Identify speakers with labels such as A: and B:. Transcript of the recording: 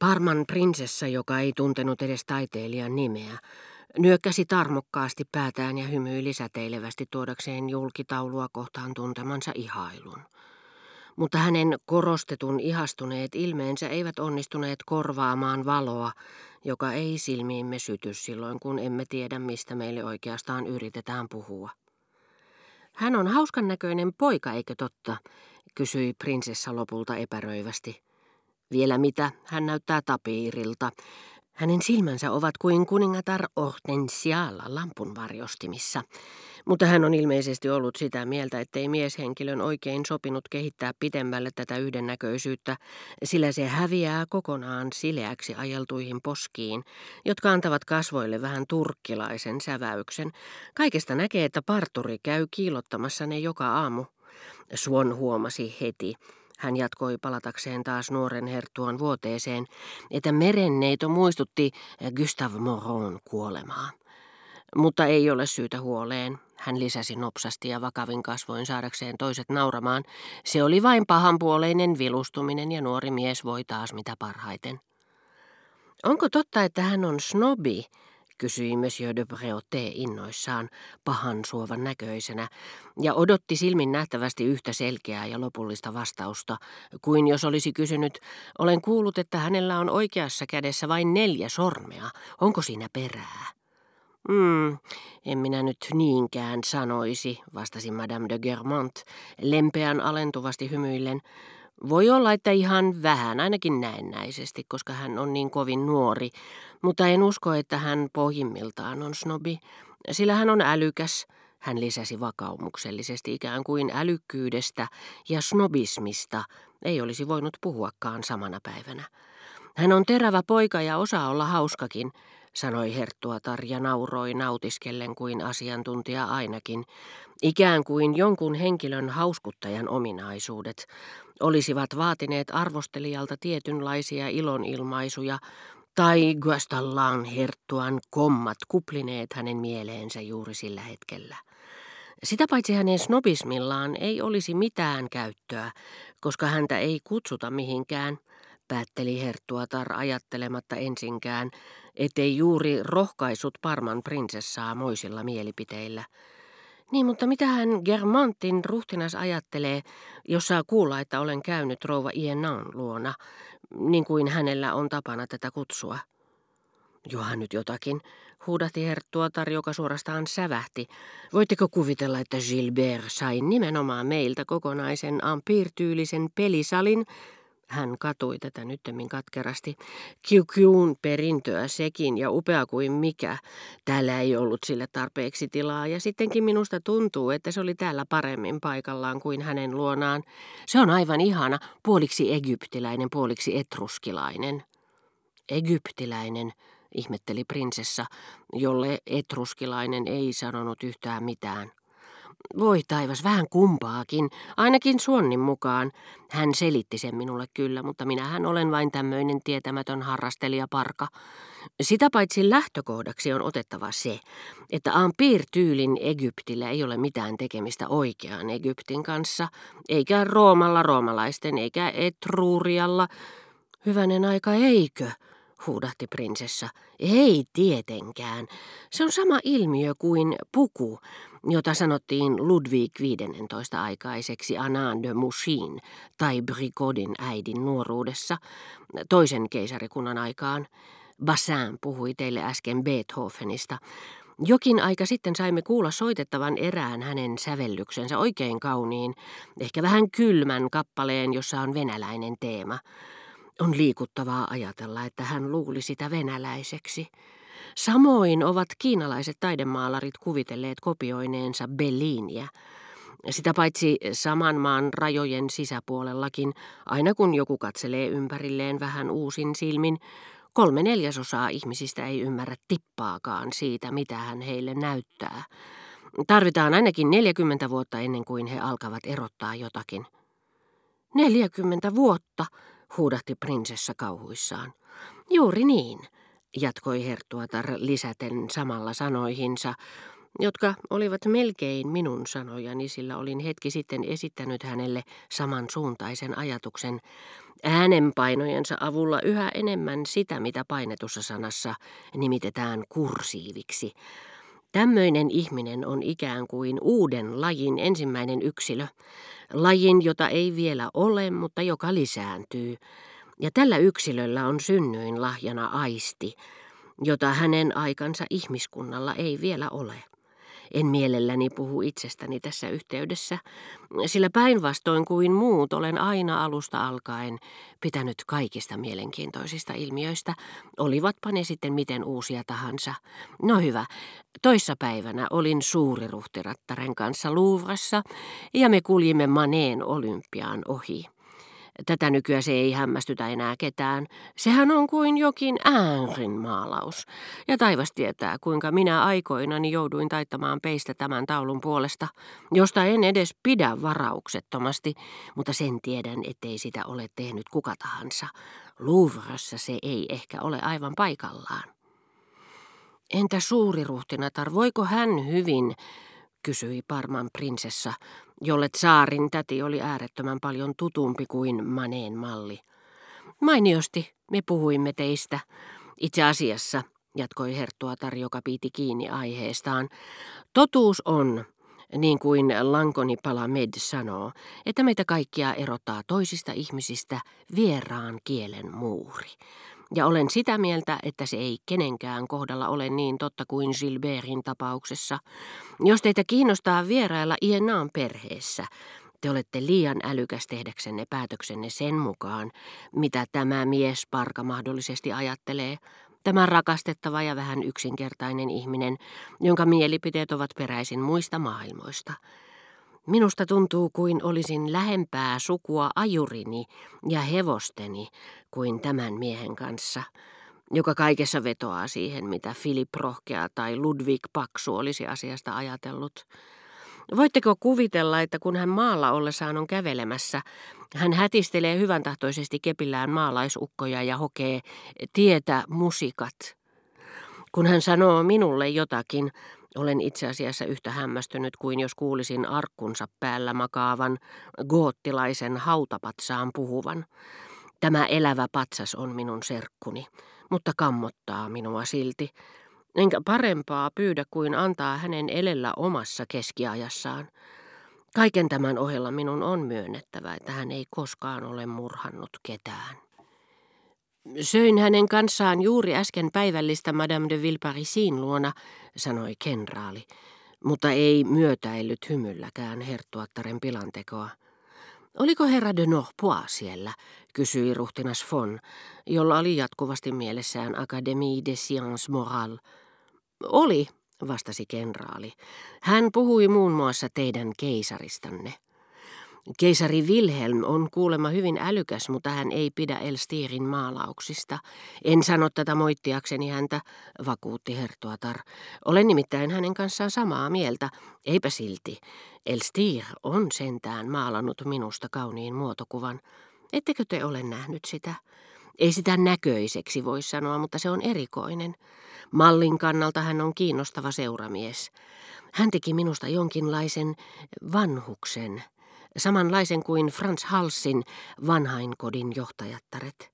A: Parman prinsessa, joka ei tuntenut edes taiteilijan nimeä, nyökkäsi tarmokkaasti päätään ja hymyili säteilevästi tuodakseen julkitaulua kohtaan tuntemansa ihailun. Mutta hänen korostetun ihastuneet ilmeensä eivät onnistuneet korvaamaan valoa, joka ei silmiimme syty silloin, kun emme tiedä, mistä meille oikeastaan yritetään puhua. Hän on hauskan näköinen poika, eikö totta? kysyi prinsessa lopulta epäröivästi. Vielä mitä, hän näyttää tapiirilta. Hänen silmänsä ovat kuin kuningatar Hortensialla lampun varjostimissa. Mutta hän on ilmeisesti ollut sitä mieltä, ettei mieshenkilön oikein sopinut kehittää pitemmälle tätä yhdennäköisyyttä, sillä se häviää kokonaan sileäksi ajeltuihin poskiin, jotka antavat kasvoille vähän turkkilaisen säväyksen. Kaikesta näkee, että parturi käy kiilottamassa ne joka aamu. Suon huomasi heti, hän jatkoi palatakseen taas nuoren herttuan vuoteeseen, että merenneito muistutti Gustave Moron kuolemaa. Mutta ei ole syytä huoleen, hän lisäsi nopsasti ja vakavin kasvoin saadakseen toiset nauramaan. Se oli vain pahanpuoleinen vilustuminen ja nuori mies voi taas mitä parhaiten. Onko totta, että hän on snobi, kysyi Monsieur de Breauté innoissaan, pahan suovan näköisenä, ja odotti silmin nähtävästi yhtä selkeää ja lopullista vastausta, kuin jos olisi kysynyt, olen kuullut, että hänellä on oikeassa kädessä vain neljä sormea, onko siinä perää? Hmm, en minä nyt niinkään sanoisi, vastasi Madame de Germont, lempeän alentuvasti hymyillen, voi olla, että ihan vähän, ainakin näennäisesti, koska hän on niin kovin nuori, mutta en usko, että hän pohjimmiltaan on snobi, sillä hän on älykäs, hän lisäsi vakaumuksellisesti ikään kuin älykkyydestä ja snobismista. Ei olisi voinut puhuakaan samana päivänä. Hän on terävä poika ja osaa olla hauskakin, sanoi Herttuatar ja nauroi nautiskellen kuin asiantuntija ainakin, ikään kuin jonkun henkilön hauskuttajan ominaisuudet olisivat vaatineet arvostelijalta tietynlaisia ilonilmaisuja tai Guastallaan herttuan kommat kuplineet hänen mieleensä juuri sillä hetkellä. Sitä paitsi hänen snobismillaan ei olisi mitään käyttöä, koska häntä ei kutsuta mihinkään, päätteli Herttuatar ajattelematta ensinkään, ettei juuri rohkaisut Parman prinsessaa moisilla mielipiteillä. Niin, mutta mitä hän Germantin ruhtinas ajattelee, jos saa kuulla, että olen käynyt rouva Ienan luona, niin kuin hänellä on tapana tätä kutsua? Johan nyt jotakin, huudahti Herttuatar, joka suorastaan sävähti. Voitteko kuvitella, että Gilbert sai nimenomaan meiltä kokonaisen ampiirtyylisen pelisalin, hän katui tätä nyttemmin katkerasti. Kiukiun perintöä sekin ja upea kuin mikä. Täällä ei ollut sille tarpeeksi tilaa ja sittenkin minusta tuntuu, että se oli täällä paremmin paikallaan kuin hänen luonaan. Se on aivan ihana, puoliksi egyptiläinen, puoliksi etruskilainen. Egyptiläinen, ihmetteli prinsessa, jolle etruskilainen ei sanonut yhtään mitään. Voi taivas, vähän kumpaakin, ainakin Suonnin mukaan. Hän selitti sen minulle kyllä, mutta minähän olen vain tämmöinen tietämätön harrastelija parka. Sitä paitsi lähtökohdaksi on otettava se, että Ampir-tyylin Egyptillä ei ole mitään tekemistä oikean Egyptin kanssa, eikä Roomalla roomalaisten, eikä Etruurialla. Hyvänen aika, eikö? huudahti prinsessa. Ei tietenkään. Se on sama ilmiö kuin puku, jota sanottiin Ludwig XV aikaiseksi Anan de Mouchin tai Brigodin äidin nuoruudessa, toisen keisarikunnan aikaan. Bassin puhui teille äsken Beethovenista. Jokin aika sitten saimme kuulla soitettavan erään hänen sävellyksensä oikein kauniin, ehkä vähän kylmän kappaleen, jossa on venäläinen teema. On liikuttavaa ajatella, että hän luuli sitä venäläiseksi. Samoin ovat kiinalaiset taidemaalarit kuvitelleet kopioineensa Bellinia. Sitä paitsi saman maan rajojen sisäpuolellakin, aina kun joku katselee ympärilleen vähän uusin silmin, kolme neljäsosaa ihmisistä ei ymmärrä tippaakaan siitä, mitä hän heille näyttää. Tarvitaan ainakin 40 vuotta ennen kuin he alkavat erottaa jotakin. 40 vuotta, huudahti prinsessa kauhuissaan. Juuri niin, jatkoi Herttuatar lisäten samalla sanoihinsa, jotka olivat melkein minun sanojani, sillä olin hetki sitten esittänyt hänelle samansuuntaisen ajatuksen, äänenpainojensa avulla yhä enemmän sitä, mitä painetussa sanassa nimitetään kursiiviksi. Tämmöinen ihminen on ikään kuin uuden lajin ensimmäinen yksilö, lajin, jota ei vielä ole, mutta joka lisääntyy. Ja tällä yksilöllä on synnyin lahjana aisti, jota hänen aikansa ihmiskunnalla ei vielä ole. En mielelläni puhu itsestäni tässä yhteydessä, sillä päinvastoin kuin muut olen aina alusta alkaen pitänyt kaikista mielenkiintoisista ilmiöistä, olivatpa ne sitten miten uusia tahansa. No hyvä, toissa päivänä olin suuriruhtirattaren kanssa Louvressa ja me kuljimme Maneen olympiaan ohi. Tätä nykyään se ei hämmästytä enää ketään. Sehän on kuin jokin äärin maalaus. Ja taivas tietää, kuinka minä aikoinani jouduin taittamaan peistä tämän taulun puolesta, josta en edes pidä varauksettomasti, mutta sen tiedän, ettei sitä ole tehnyt kuka tahansa. Louvressa se ei ehkä ole aivan paikallaan. Entä suuri ruhtinatar, voiko hän hyvin, kysyi Parman prinsessa, jolle saarin täti oli äärettömän paljon tutumpi kuin Maneen malli. Mainiosti me puhuimme teistä. Itse asiassa, jatkoi Herttuatar, joka piiti kiinni aiheestaan, totuus on, niin kuin Lankoni Palamed sanoo, että meitä kaikkia erottaa toisista ihmisistä vieraan kielen muuri. Ja olen sitä mieltä, että se ei kenenkään kohdalla ole niin totta kuin Gilbertin tapauksessa. Jos teitä kiinnostaa vierailla Ienaan perheessä, te olette liian älykäs tehdäksenne päätöksenne sen mukaan, mitä tämä mies parka mahdollisesti ajattelee. Tämä rakastettava ja vähän yksinkertainen ihminen, jonka mielipiteet ovat peräisin muista maailmoista. Minusta tuntuu kuin olisin lähempää sukua ajurini ja hevosteni kuin tämän miehen kanssa, joka kaikessa vetoaa siihen, mitä Filip Rohkea tai Ludwig Paksu olisi asiasta ajatellut. Voitteko kuvitella, että kun hän maalla ollessaan on kävelemässä, hän hätistelee hyvän tahtoisesti kepillään maalaisukkoja ja hokee tietä musikat. Kun hän sanoo minulle jotakin, olen itse asiassa yhtä hämmästynyt kuin jos kuulisin arkkunsa päällä makaavan, goottilaisen hautapatsaan puhuvan. Tämä elävä patsas on minun serkkuni, mutta kammottaa minua silti. Enkä parempaa pyydä kuin antaa hänen elellä omassa keskiajassaan. Kaiken tämän ohella minun on myönnettävä, että hän ei koskaan ole murhannut ketään. Söin hänen kanssaan juuri äsken päivällistä Madame de Villeparisin luona, sanoi kenraali, mutta ei myötäillyt hymylläkään herttuattaren pilantekoa. Oliko herra de Norpois siellä, kysyi ruhtinas Fon, jolla oli jatkuvasti mielessään Académie des Sciences Morales. Oli, vastasi kenraali. Hän puhui muun muassa teidän keisaristanne. Keisari Wilhelm on kuulemma hyvin älykäs, mutta hän ei pidä Elstirin maalauksista. En sano tätä moittiakseni häntä, vakuutti Hertuatar. Olen nimittäin hänen kanssaan samaa mieltä, eipä silti. Elstir on sentään maalannut minusta kauniin muotokuvan. Ettekö te ole nähnyt sitä? Ei sitä näköiseksi voi sanoa, mutta se on erikoinen. Mallin kannalta hän on kiinnostava seuramies. Hän teki minusta jonkinlaisen vanhuksen – samanlaisen kuin Franz Halsin vanhainkodin johtajattaret.